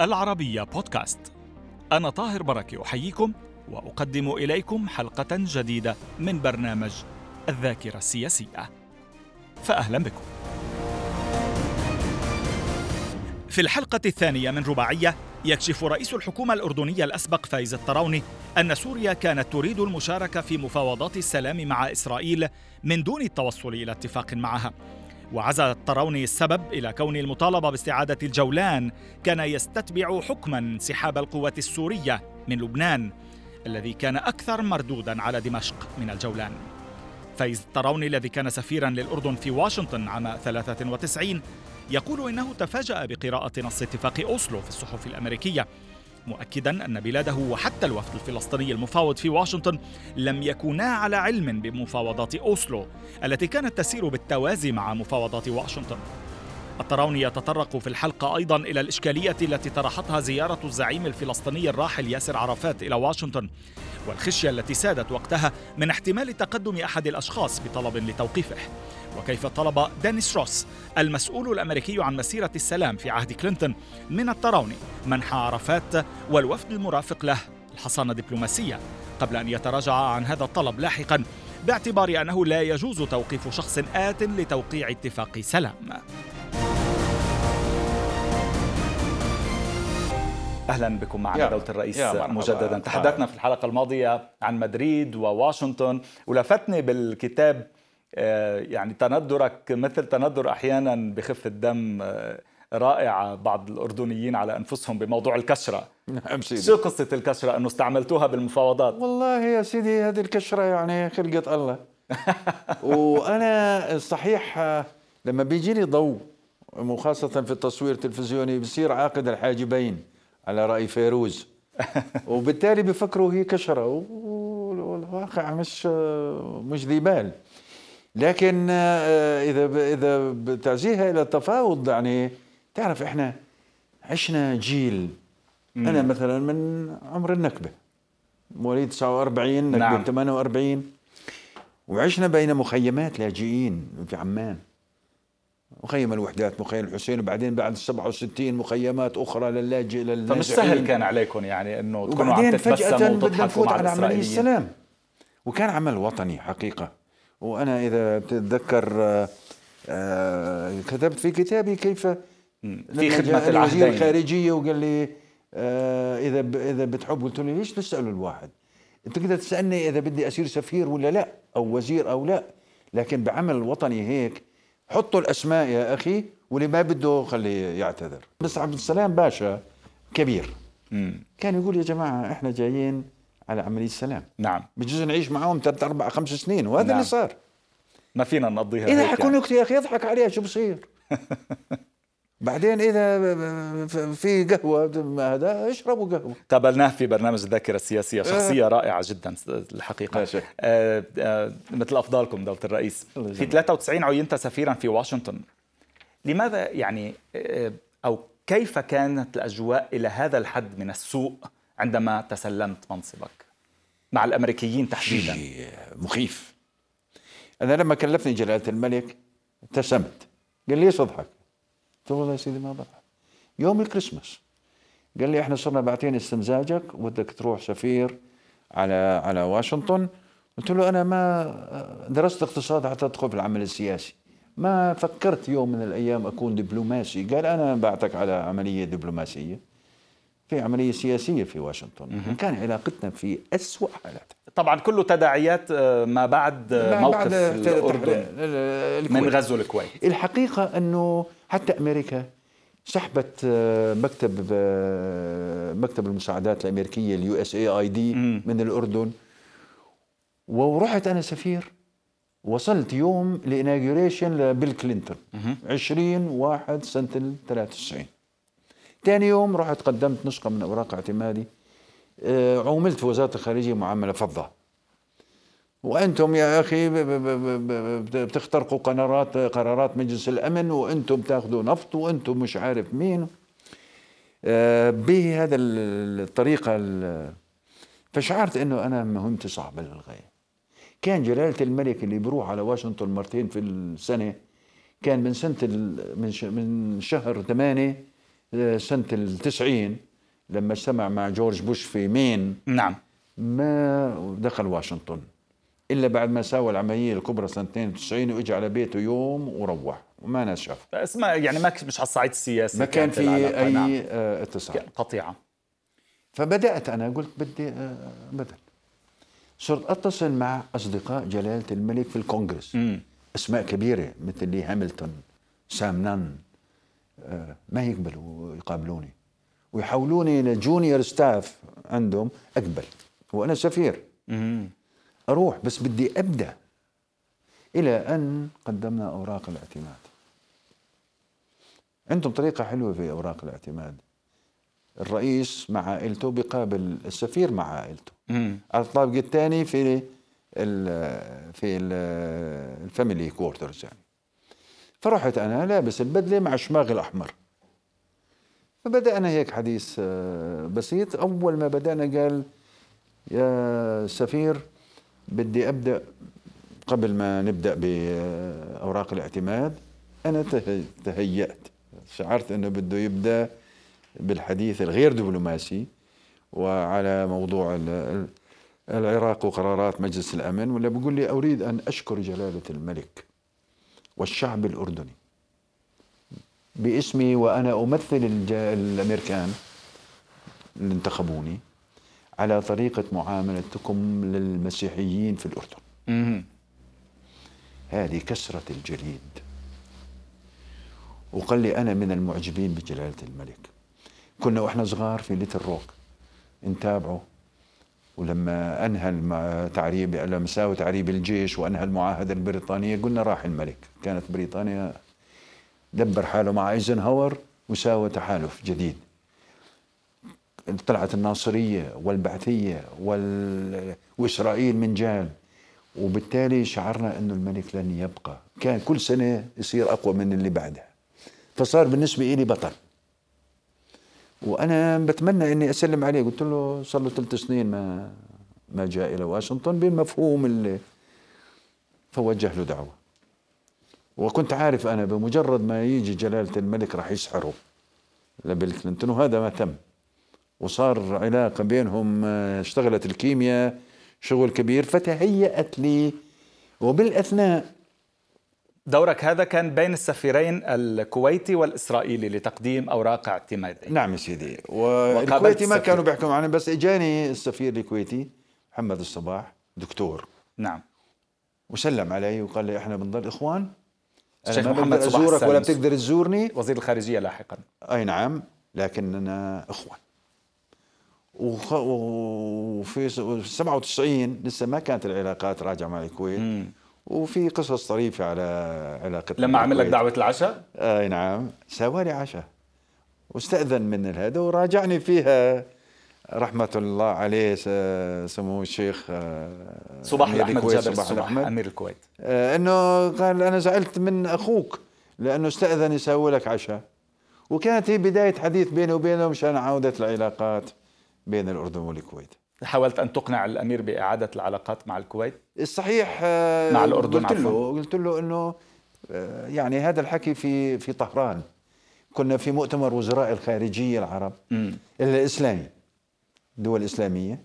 العربية بودكاست. أنا طاهر بركة أحييكم وأقدم إليكم حلقة جديدة من برنامج الذاكرة السياسية. فأهلا بكم. في الحلقة الثانية من رباعية يكشف رئيس الحكومة الأردنية الأسبق فايز الطراوني أن سوريا كانت تريد المشاركة في مفاوضات السلام مع إسرائيل من دون التوصل إلى اتفاق معها وعزى الطراوني السبب إلى كون المطالبة باستعادة الجولان كان يستتبع حكما انسحاب القوات السورية من لبنان الذي كان أكثر مردودا على دمشق من الجولان. فايز الطراوني الذي كان سفيرا للأردن في واشنطن عام 93 يقول إنه تفاجأ بقراءة نص اتفاق أوسلو في الصحف الأمريكية مؤكدا أن بلاده وحتى الوفد الفلسطيني المفاوض في واشنطن لم يكونا على علم بمفاوضات أوسلو التي كانت تسير بالتوازي مع مفاوضات واشنطن. الطراوني يتطرق في الحلقة أيضا إلى الإشكالية التي طرحتها زيارة الزعيم الفلسطيني الراحل ياسر عرفات إلى واشنطن والخشية التي سادت وقتها من احتمال تقدم أحد الأشخاص بطلب لتوقيفه. وكيف طلب دانيس روس المسؤول الأمريكي عن مسيرة السلام في عهد كلينتون من الطراوني منح عرفات والوفد المرافق له الحصانة دبلوماسيه قبل أن يتراجع عن هذا الطلب لاحقا باعتبار أنه لا يجوز توقيف شخص آت لتوقيع اتفاق سلام. أهلا بكم معنا دولة الرئيس مجددا. تحدثنا في الحلقة الماضية عن مدريد وواشنطن ولفتني بالكتاب آه، يعني تندرك مثل تندر أحيانا بخفة الدم آه، رائعة بعض الأردنيين على أنفسهم بموضوع الكشرة. نعم سيدي. شو قصة الكشرة؟ أنه استعملتوها بالمفاوضات. والله يا سيدي هذه الكشرة يعني خلقة الله. وأنا صحيح آه، لما بيجي لي ضوء وخاصة في التصوير التلفزيوني بصير عاقد الحاجبين. على رأي فيروز. وبالتالي بفكروا هي كشرة والواقع مش مش ذي بال. لكن آه، إذا إذا بتعزيها إلى التفاوض يعني تعرف إحنا عشنا جيل. مم. أنا مثلا من عمر النكبة. مواليد 49 نكبة نعم. 48 وعشنا بين مخيمات لاجئين في عمان. مخيم الوحدات مخيم الحسين وبعدين بعد 67 مخيمات أخرى للاجئ للناجئين فمش سهل كان عليكم يعني إنه تكونوا عم تتبسموا وتضحكوا مع على عمليه السلام. وكان عمل وطني حقيقة. وأنا إذا بتتذكر آه، آه، كتبت في كتابي كيف في خدمة العهدين. الخارجية وقال لي آه، إذا إذا بتحب قلت له ليش تسألوا الواحد؟ أنت تقدر تسألني إذا بدي أصير سفير ولا لا أو وزير أو لا. لكن بعمل وطني هيك حطوا الأسماء يا أخي واللي ما بده خليه يعتذر. بس عبد السلام باشا كبير. مم. كان يقول يا جماعة إحنا جايين على عملية سلام نعم. بجوز نعيش معهم ثلاث أربع خمس سنين وهذا نعم. اللي صار. ما فينا نقضيها إذا حكوا نكته يا أخي يضحك عليها شو بصير؟ بعدين إذا في قهوة هذا اشربوا قهوة. قابلناه في برنامج الذاكرة السياسية؟ شخصية آه. رائعة جدا الحقيقة. آه آه مثل أفضالكم دولة الرئيس. في 93 عينت سفيرا في واشنطن. لماذا يعني آه أو كيف كانت الأجواء إلى هذا الحد من السوء عندما تسلمت منصبك مع الأمريكيين تحديدا؟ مخيف. أنا لما كلفني جلالة الملك ابتسمت. قال لي ليش تضحك؟ قلت له والله يا سيدي ما بضحك يوم الكريسماس. قال لي إحنا صرنا باعتين استمزاجك وبدك تروح سفير على على واشنطن. قلت له أنا ما درست اقتصاد حتى أدخل في العمل السياسي. ما فكرت يوم من الأيام أكون دبلوماسي. قال أنا بعتك على عملية دبلوماسية. في عملية سياسية في واشنطن. كان علاقتنا في أسوأ حالاتها طبعا كله تداعيات آه، ما بعد ما موقف بعد الأردن. من غزو الكويت. الحقيقة أنه حتى أمريكا سحبت آه، مكتب آه، مكتب المساعدات الأمريكية ال USAID من الأردن. ورحت أنا سفير. وصلت يوم ل inauguration لبيل كلينتون. 20 واحد سنة 93 ثاني يوم رحت قدمت نسخة من أوراق اعتمادي آه، عوملت في وزارة الخارجية معاملة فضة وأنتم يا أخي بتخترقوا قرارات قرارات مجلس الأمن وأنتم تاخذوا نفط وأنتم مش عارف مين. آه، بهذا الطريقة فشعرت أنه أنا مهمتي صعبة للغاية. كان جلالة الملك اللي بيروح على واشنطن مرتين في السنة كان من سنة من شهر ثمانية سنة التسعين لما اجتمع مع جورج بوش في مين. نعم. ما دخل واشنطن إلا بعد ما ساوى العملية الكبرى سنه 92 واجى على بيته يوم وروح وما ناس شافه بس ما يعني ما مش على الصعيد السياسي ما كان في أي نعم. آه، اتصال. قطيعة. فبدأت أنا قلت بدي آه، بدل. صرت أتصل مع أصدقاء جلالة الملك في الكونغرس. م. أسماء كبيرة مثل لي هاملتون سام نان آه، ما يقبلوا يقابلوني ويحولوني ل junior staff عندهم أقبل وأنا سفير. أروح بس بدي أبدأ إلى أن قدمنا أوراق الاعتماد. عندهم طريقة حلوة في أوراق الاعتماد. الرئيس مع عائلته بيقابل السفير مع عائلته. على الطابق الثاني في ال في ال ال family quarters يعني. فرحت أنا لابس البدلة مع الشماغ الأحمر. فبدأنا هيك حديث آه، بسيط. أول ما بدأنا قال يا سفير بدي أبدأ قبل ما نبدأ بأوراق الاعتماد. أنا تهيأت. شعرت إنه بده يبدأ بالحديث الغير دبلوماسي وعلى موضوع العراق وقرارات مجلس الأمن ولا بقول لي أريد أن أشكر جلالة الملك. والشعب الأردني. باسمي وأنا أمثل الأمريكان اللي انتخبوني على طريقة معاملتكم للمسيحيين في الأردن. هذه كسرة الجليد. وقال لي أنا من المعجبين بجلالة الملك. كنا وإحنا صغار في ليتل روك. نتابعه. ولما أنهى تعريب لما ساوى تعريب الجيش وأنهى المعاهدة البريطانية قلنا راح الملك. كانت بريطانيا دبر حاله مع إيزنهاور وساوى تحالف جديد. طلعت الناصرية والبعثية وال... وإسرائيل من جال وبالتالي شعرنا أنه الملك لن يبقى. كان كل سنة يصير أقوى من اللي بعدها. فصار بالنسبة إلي بطل. وأنا بتمنى أني أسلم عليه. قلت له صار له ثلاث سنين ما ما جاء إلى واشنطن بالمفهوم اللي فوجه له دعوة. وكنت عارف أنا بمجرد ما يجي جلالة الملك راح يسحره لبيل كلينتون وهذا ما تم. وصار علاقة بينهم اشتغلت الكيمياء شغل كبير فتهيأت لي. وبالأثناء دورك هذا كان بين السفيرين الكويتي والإسرائيلي لتقديم أوراق اعتماد نعم سيدي. والكويتي ما كانوا بيحكوا معنا بس إجاني السفير الكويتي محمد الصباح دكتور. نعم. وسلم علي وقال لي إحنا بنضل إخوان أنا ما بقدر أزورك ولا بتقدر تزورني. وزير الخارجية لاحقا. أي نعم لكننا إخوان. وفي 97 لسه ما كانت العلاقات راجعة مع الكويت. وفي قصص طريفة على علاقتنا لما عمل لك دعوة العشاء؟ اي نعم. سوى عشاء. واستأذن من هذا وراجعني فيها. رحمة الله عليه سمو الشيخ آه، صباح الأحمد جابر صباح الأحمد أمير الكويت. آه، أنه قال أنا زعلت من أخوك لأنه استأذن يسوي لك عشاء. وكانت هي بداية حديث بيني وبينه مشان عودة العلاقات بين الأردن والكويت. حاولت أن تقنع الأمير بإعادة العلاقات مع الكويت؟ الصحيح آه، مع الأردن قلت له قلت له أنه آه، يعني هذا الحكي في في طهران كنا في مؤتمر وزراء الخارجية العرب م. الإسلامي الدول الإسلامية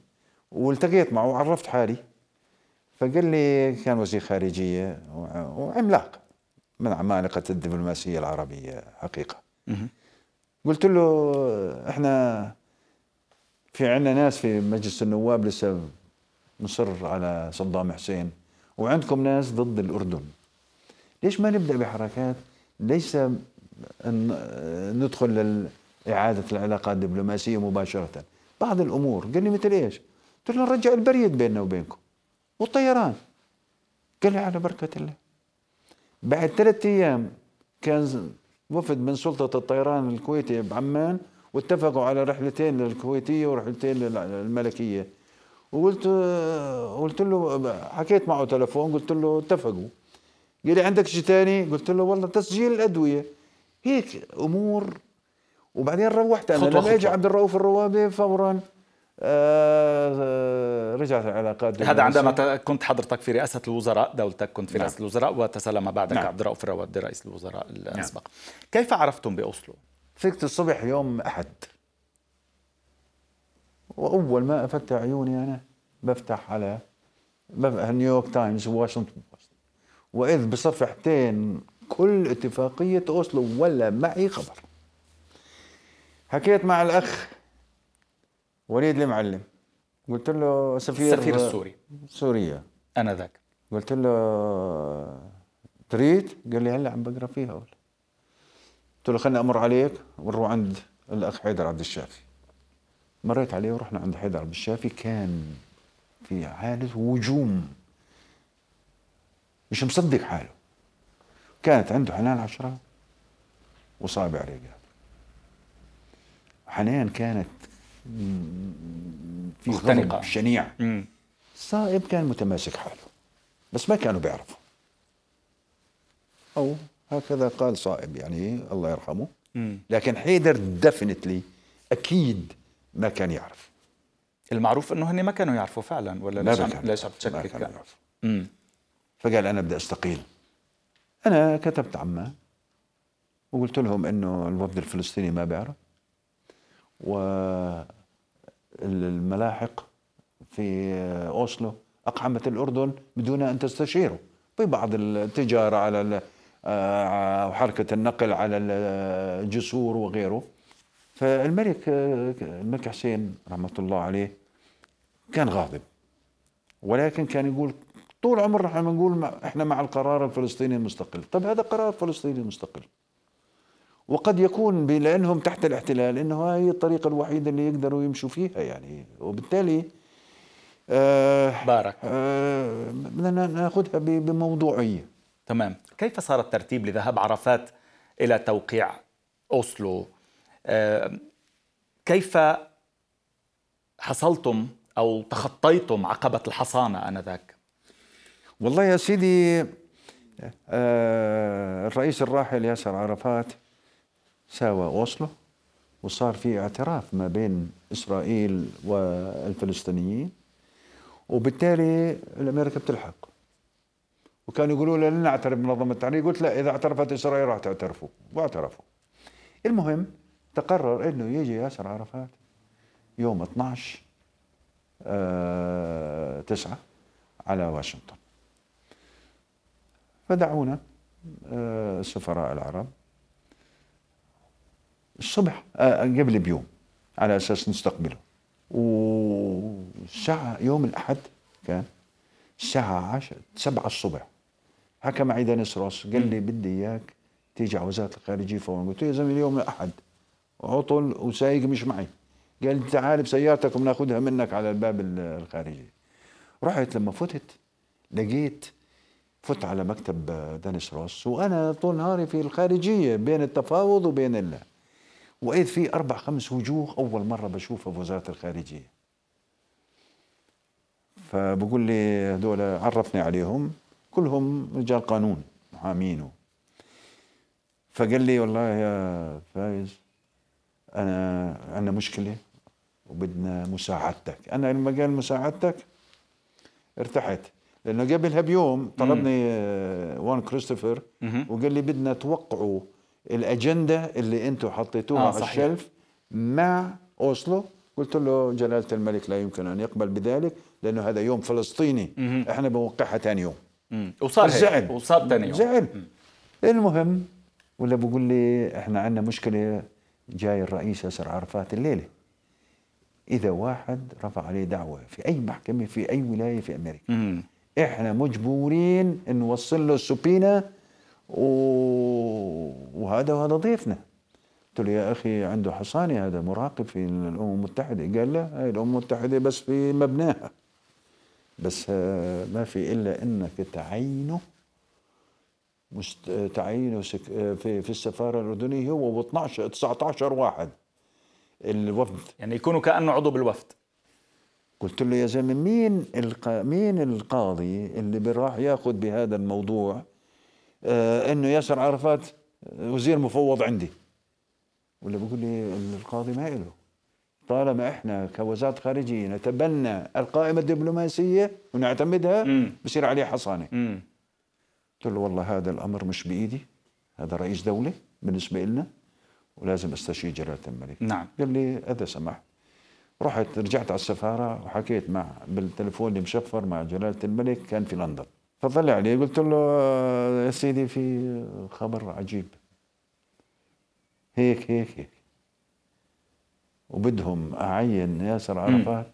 والتقيت معه وعرفت حالي فقال لي كان وزير خارجية وعملاق من عمالقة الدبلوماسية العربية حقيقة م. قلت له إحنا في عندنا ناس في مجلس النواب لسه مصر على صدام حسين وعندكم ناس ضد الأردن. ليش ما نبدأ بحركات؟ ليس أن ندخل لإعادة العلاقات الدبلوماسية مباشرة. بعض الأمور. قال لي مثل إيش؟ قلت له نرجع البريد بيننا وبينكم. والطيران. قال لي على بركة الله. بعد ثلاثة أيام كان وفد من سلطة الطيران الكويتي بعمان واتفقوا على رحلتين للكويتية ورحلتين للملكية وقلت قلت له حكيت معه تلفون قلت له اتفقوا قال لي عندك شيء ثاني قلت له والله تسجيل الأدوية هيك أمور وبعدين روحت أنا لما اجى عبد الرؤوف الروابي فورا آه رجعت العلاقات هذا عندما كنت حضرتك في رئاسة الوزراء دولتك كنت في نعم. رئاسة الوزراء وتسلم بعدك نعم. عبد الرؤوف الروابدة رئيس الوزراء الأسبق نعم. كيف عرفتم بأوسلو؟ فقت الصبح يوم أحد. وأول ما أفتح عيوني أنا بفتح على نيويورك تايمز وواشنطن بوست وإذ بصفحتين كل اتفاقية أوسلو ولا معي خبر. حكيت مع الأخ وليد المعلم. قلت له سفير السفير السوري. سوريا. أنا ذاك. قلت له تريد؟ قال لي هلا عم بقرأ فيها ولا قلت له خليني أمر عليك ونروح عند الأخ حيدر عبد الشافي. مريت عليه ورحنا عند حيدر عبد الشافي كان في حالة هجوم. مش مصدق حاله. كانت عنده حنان عشرة وصابع رجال حنان كانت في غضب شنيع. صائب كان متماسك حاله بس ما كانوا بيعرفوا. أو هكذا قال صائب يعني الله يرحمه. لكن حيدر دفنتلي أكيد ما كان يعرف. المعروف إنه هن ما كانوا يعرفوا فعلا ولا ليش عم ليش عم تشكك كان فقال أنا بدي أستقيل. أنا كتبت عمان وقلت لهم إنه الوفد الفلسطيني ما بيعرف والملاحق في أوسلو أقحمت الأردن بدون أن تستشيره. ببعض التجارة على آه، حركه النقل على الجسور وغيره. فالملك الملك حسين رحمة الله عليه كان غاضب ولكن كان يقول طول عمرنا إحنا بنقول إحنا مع القرار الفلسطيني المستقل. طب هذا قرار فلسطيني مستقل. وقد يكون لأنهم تحت الاحتلال إنه هاي الطريقة الوحيدة اللي يقدروا يمشوا فيها يعني. وبالتالي آه بارك. آه بدنا ناخذها بموضوعية. تمام. كيف صار الترتيب لذهاب عرفات إلى توقيع أوسلو؟ آه كيف حصلتم أو تخطيتم عقبة الحصانة آنذاك؟ والله يا سيدي آه الرئيس الراحل ياسر عرفات ساوى أوسلو وصار في اعتراف ما بين إسرائيل والفلسطينيين وبالتالي الأمريكا بتلحق. وكانوا يقولوا لنا نعترف بمنظمة التحرير. قلت لا إذا اعترفت إسرائيل راح تعترفوا واعترفوا. المهم تقرر إنه يجي ياسر عرفات يوم 12 آه تسعة على واشنطن. فدعونا آه السفراء العرب. الصبح آه قبل بيوم على أساس نستقبله. والساعة يوم الأحد كان الساعة عشر سبعة الصبح. حكى معي دانيس روس قال لي بدي إياك تيجي على وزارة الخارجية فورا. قلت له يا زلمة اليوم الأحد عطل وسايق مش معي. قال لي تعال بسيارتك وبناخذها منك على الباب الخارجي. رحت لما فتت لقيت فت على مكتب دانيس روس وأنا طول نهاري في الخارجية بين التفاوض وبين الله وإذ في أربع خمس وجوه أول مرة بشوفها في وزارة الخارجية. فبقول لي هذول عرفني عليهم. كلهم رجال قانون محامين. فقال لي والله يا فايز أنا عندنا مشكلة وبدنا مساعدتك. أنا لما قال مساعدتك ارتحت. لأنه قبلها بيوم طلبني آه، وان كريستوفر وقال لي بدنا توقعوا الأجندة اللي أنتم حطيتوها آه على الشلف مع أوسلو. قلت له جلالة الملك لا يمكن أن يقبل بذلك لأنه هذا يوم فلسطيني. إحنا بنوقعها ثاني يوم. وصار زعل وصار ثاني يوم. زعل المهم ولا بقول لي إحنا عندنا مشكلة جاي الرئيس ياسر عرفات الليلة. إذا واحد رفع عليه دعوة في أي محكمة في أي ولاية في أمريكا. مم. إحنا مجبورين نوصل له السبينة وهذا وهذا ضيفنا. قلت له يا أخي عنده حصاني هذا مراقب في الأمم المتحدة. قال لا هاي الأمم المتحدة بس في مبناها. بس ما في إلا إنك تعينه مست... تعينه سك... في في السفارة الأردنية هو و 12 19 واحد الوفد. يعني يكونوا كأنه عضو بالوفد. قلت له يا زلمة مين الق... مين القاضي اللي راح ياخذ بهذا الموضوع؟ آه إنه ياسر عرفات وزير مفوض عندي. ولا بقول لي القاضي ما له طالما إحنا كوزارة خارجية نتبنى القائمة الدبلوماسية ونعتمدها بصير عليه حصانة. قلت له والله هذا الأمر مش بإيدي هذا رئيس دولة بالنسبة لنا ولازم أستشير جلالة الملك. نعم. قال لي إذا سمحت. رحت رجعت على السفارة وحكيت مع بالتليفون اللي مشفر مع جلالة الملك كان في لندن. فطلع لي قلت له يا سيدي في خبر عجيب. هيك هيك هيك. وبدهم أعين ياسر عرفات.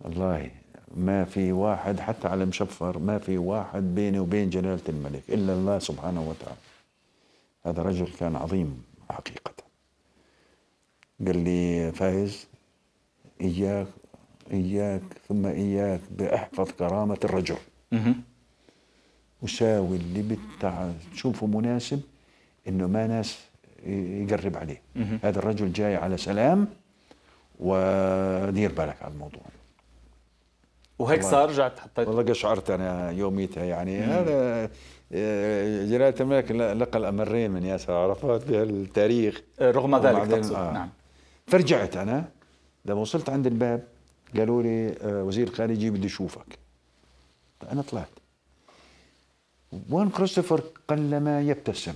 والله ما في واحد حتى على مشفر ما في واحد بيني وبين جلالة الملك إلا الله سبحانه وتعالى. هذا رجل كان عظيم حقيقة. قال لي فايز إياك إياك ثم إياك بأحفظ كرامة الرجل. وساوي اللي بتاع تشوفه مناسب إنه ما ناس يقرب عليه. هذا الرجل جاي على سلام ودير بالك على الموضوع. وهيك صار؟ رجعت حطيت والله قشعرت أنا يوميتها يعني. مم. هذا جلاله الملك لقى الأمرين من ياسر عرفات بهالتاريخ. آه، رغم ذلك آه. نعم. فرجعت أنا لما وصلت عند الباب قالوا لي آه، وزير الخارجية بده يشوفك. أنا طلعت. وين كريستوفر قلما يبتسم؟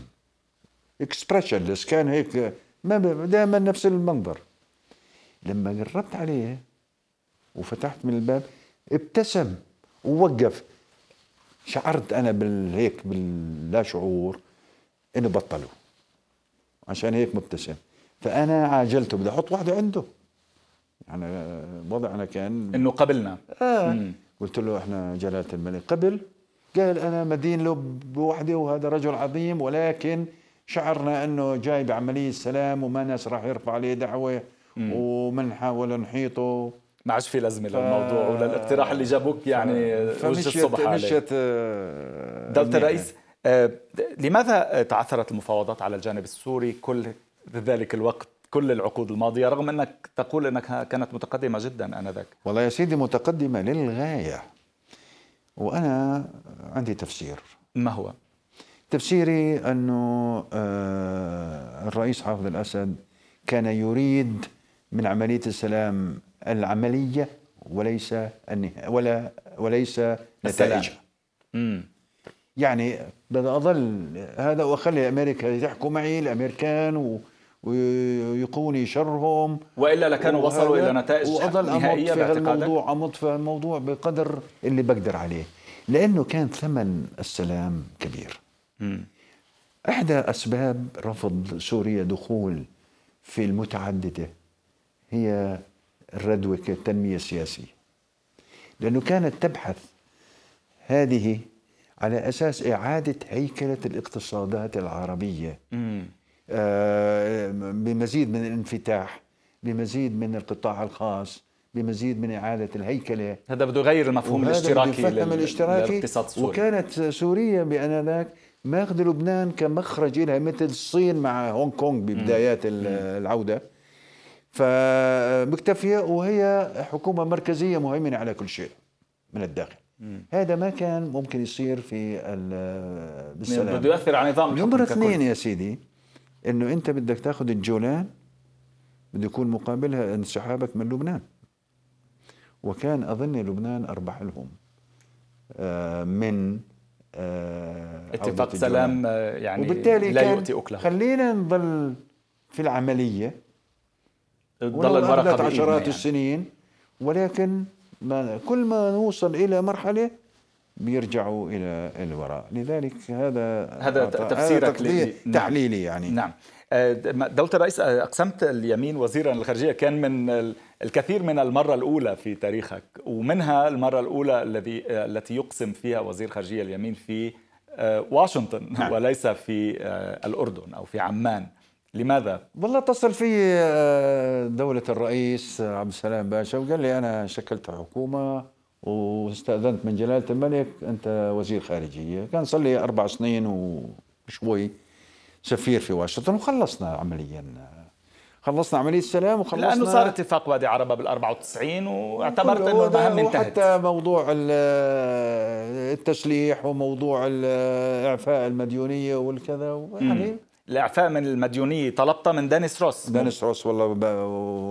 اكسبريشنلس كان هيك ما دائما نفس المنظر. لما قربت عليه وفتحت من الباب ابتسم ووقف. شعرت أنا بالهيك باللا شعور إنه بطلوا. عشان هيك مبتسم. فأنا عاجلته بدي أحط واحدة عنده. يعني وضعنا كان إنه قبلنا. آه. قلت له إحنا جلالة الملك قبل. قال أنا مدين له بوحده وهذا رجل عظيم ولكن شعرنا أنه جاي بعملية سلام وما ناس راح يرفع عليه دعوة ومنحاول نحيطه. ما عادش في لازمة ف... للموضوع وللاقتراح اللي جابوك يعني وجه الصبح عليه مشيت آه، دولة الرئيس آه لماذا تعثرت المفاوضات على الجانب السوري كل ذلك الوقت كل العقود الماضية؟ رغم أنك تقول أنك كانت متقدمة جدا آنذاك. والله يا سيدي متقدمة للغاية. وأنا عندي تفسير. ما هو؟ تفسيري أنه آه، الرئيس حافظ الأسد كان يريد من عملية السلام العملية وليس النهاية ولا وليس نتائجها. يعني بدي أظل هذا وأخلي أمريكا يحكوا معي الأمريكان ويقوني شرهم. وإلا لكانوا وصلوا إلى نتائج وأظل أمط في الموضوع أمط في الموضوع بقدر اللي بقدر عليه. لأنه كان ثمن السلام كبير. مم. إحدى أسباب رفض سوريا دخول في المتعددة هي الردوة كالتنمية السياسية. لأنه كانت تبحث هذه على أساس إعادة هيكلة الاقتصادات العربية. آه بمزيد من الانفتاح بمزيد من القطاع الخاص بمزيد من إعادة الهيكلة. هذا بده يغير المفهوم الاشتراكي لل... الاشتراكي. للاقتصاد السوري. وكانت سوريا بأنذاك ماخذ لبنان كمخرج لها مثل الصين مع هونغ كونغ ببدايات العودة. فمكتفية وهي حكومة مركزية مهيمنة على كل شيء من الداخل. مم. هذا ما كان ممكن يصير في بالسلام. بده يأثر على نظام نمرة اثنين يا سيدي إنه أنت بدك تاخذ الجولان بده يكون مقابلها انسحابك من لبنان. وكان أظن لبنان اربح لهم آه، من اتفاق سلام آه، يعني وبالتالي لا يؤتي أكله. خلينا نضل في العملية. تضل المرقه عشرات يعني. السنين ولكن ما كل ما نوصل إلى مرحلة بيرجعوا إلى الوراء. لذلك هذا هذا تفسيرك لي... نعم. تحليلي يعني. نعم. آه، دولة الرئيس آه، أقسمت اليمين وزيرا للخارجية كان من الكثير من المرة الأولى في تاريخك ومنها المرة الأولى الذي آه، التي يقسم فيها وزير خارجية اليمين في واشنطن نعم. وليس في الأردن أو في عمان لماذا؟ والله اتصل في آه، دولة الرئيس عبد السلام باشا وقال لي أنا شكلت حكومة واستأذنت من جلالة الملك أنت وزير خارجية كان صار لي أربع سنين وشوي سفير في واشنطن وخلصنا عمليا. خلصنا عملية السلام وخلصنا لأنه صار اتفاق وادي عربة بال 94 واعتبرت أنه المهمة انتهت وحتى موضوع التسليح وموضوع إعفاء المديونية والكذا يعني الإعفاء من المديونية طلبتها من دانيس روس. دانيس روس والله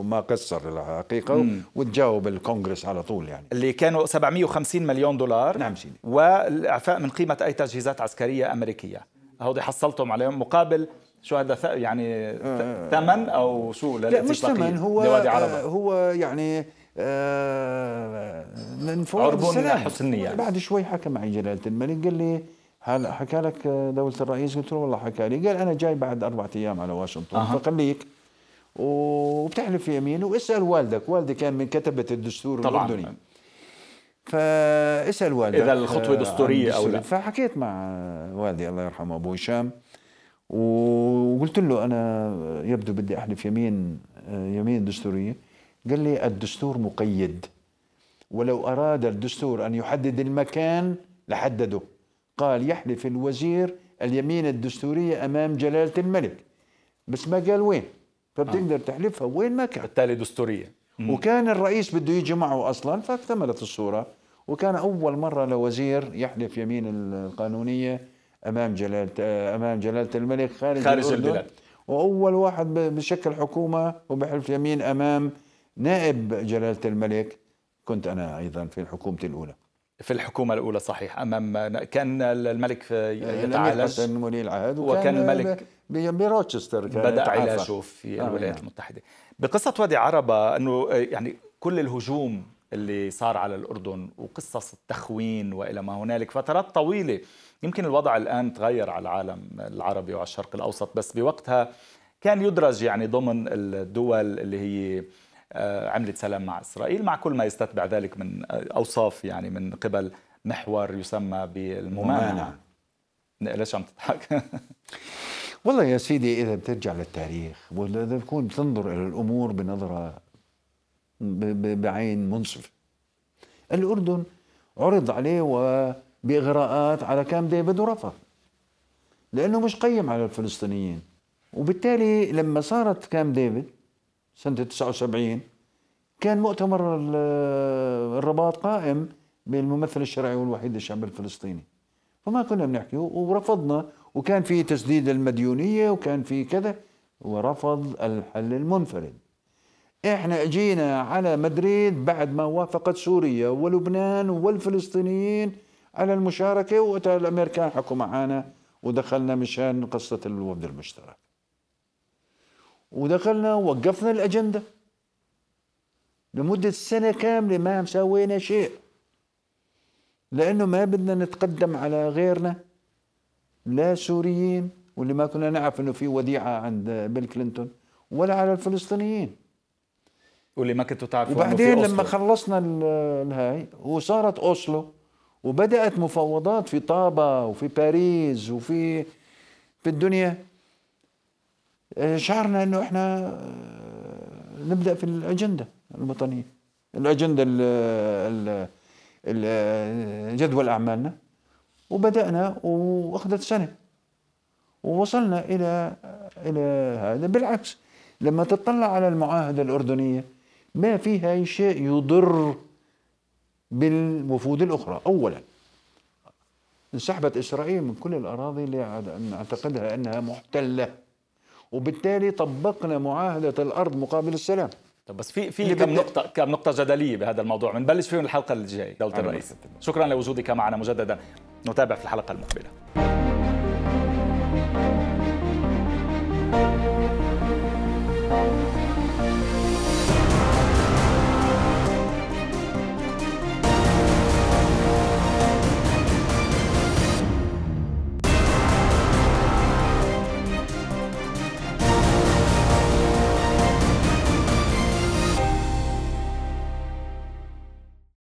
ما قصر الحقيقة وتجاوب الكونغرس على طول يعني. اللي كانوا 750 مليون دولار نعم سيدي. والإعفاء من قيمة أي تجهيزات عسكرية أمريكية. هودي حصلتهم عليهم مقابل شو هذا يعني آه ثمن أو شو لا مش ثمن هو عربة. هو يعني آه من عربون حسنية يعني. بعد شوي حكى معي جلالة الملك قال لي هل حكى لك دولة الرئيس قلت له والله حكى لي قال أنا جاي بعد أربعة أيام على واشنطن أه. فخليك وبتحلف يمين واسأل والدك والدي كان من كتبة الدستور طبعا. الأردني فاسأل والدك. إذا الخطوة دستورية أو لا. فحكيت مع والدي الله يرحمه أبو هشام وقلت له أنا يبدو بدي أحلف يمين يمين دستورية. قال لي الدستور مقيد. ولو أراد الدستور أن يحدد المكان لحدده. قال يحلف الوزير اليمين الدستورية أمام جلالة الملك. بس ما قال وين. فبتقدر آه. تحلفها وين ما كان. بالتالي دستورية. وكان الرئيس بده يجي معه أصلا فاكتملت الصورة. وكان أول مرة لوزير يحلف يمين القانونية أمام جلالة أمام جلالة الملك خارج, خارج البلاد. وأول واحد بشكل حكومة وبحلف يمين أمام نائب جلالة الملك كنت أنا أيضا في الحكومة الأولى. في الحكومة الأولى صحيح. أمام كان الملك يتعالج. ولي العهد وكان الملك بروتشستر بدأ علاجه في آه الولايات يعني. المتحدة. بقصة وادي عربة أنه يعني كل الهجوم اللي صار على الأردن وقصص التخوين وإلى ما هنالك فترات طويلة يمكن الوضع الآن تغير على العالم العربي وعلى الشرق الأوسط بس بوقتها كان يدرج يعني ضمن الدول اللي هي آه، عملت سلام مع إسرائيل مع كل ما يستتبع ذلك من أوصاف يعني من قبل محور يسمى بالممانعة. ليش عم تضحك؟ والله يا سيدي إذا بترجع للتاريخ وإذا بتكون بتنظر إلى الأمور بنظرة بعين منصفة الأردن عرض عليه وبإغراءات على كام ديفيد ورفض لأنه مش قيم على الفلسطينيين. وبالتالي لما صارت كام ديفيد سنة 79 كان مؤتمر الرباط قائم بالممثل الشرعي والوحيد للشعب الفلسطيني. فما كنا بنحكي ورفضنا وكان في تسديد المديونية وكان في كذا ورفض الحل المنفرد. إحنا اجينا على مدريد بعد ما وافقت سوريا ولبنان والفلسطينيين على المشاركة وقتها الامريكان حكوا معنا ودخلنا مشان قصة الوفد المشترك. ودخلنا ووقفنا الأجندة لمدة سنة كاملة ما سوينا شيء. لأنه ما بدنا نتقدم على غيرنا لا سوريين واللي ما كنا نعرف إنه في وديعة عند بيل كلينتون ولا على الفلسطينيين. واللي ما كنتوا تعرفوا وبعدين لما خلصنا الهاي وصارت أوسلو وبدأت مفاوضات في طابا وفي باريس وفي في الدنيا. شعرنا إنه إحنا آه، نبدأ في الأجندة الوطنية. الأجندة جدول أعمالنا. وبدأنا وأخذت سنة. ووصلنا إلى إلى هذا. بالعكس لما تطلع على المعاهدة الأردنية ما فيها أي شيء يضر بالوفود الأخرى. اولا انسحبت إسرائيل من كل الأراضي اللي نعتقدها أنها محتلة. وبالتالي طبقنا معاهدة الأرض مقابل السلام. طب بس في في كم نقطة كم نقطة جدلية بهذا الموضوع. بنبلش فيهم الحلقة الجاية دولة الرئيس. شكرا لوجودك معنا مجددا. نتابع في الحلقة المقبلة.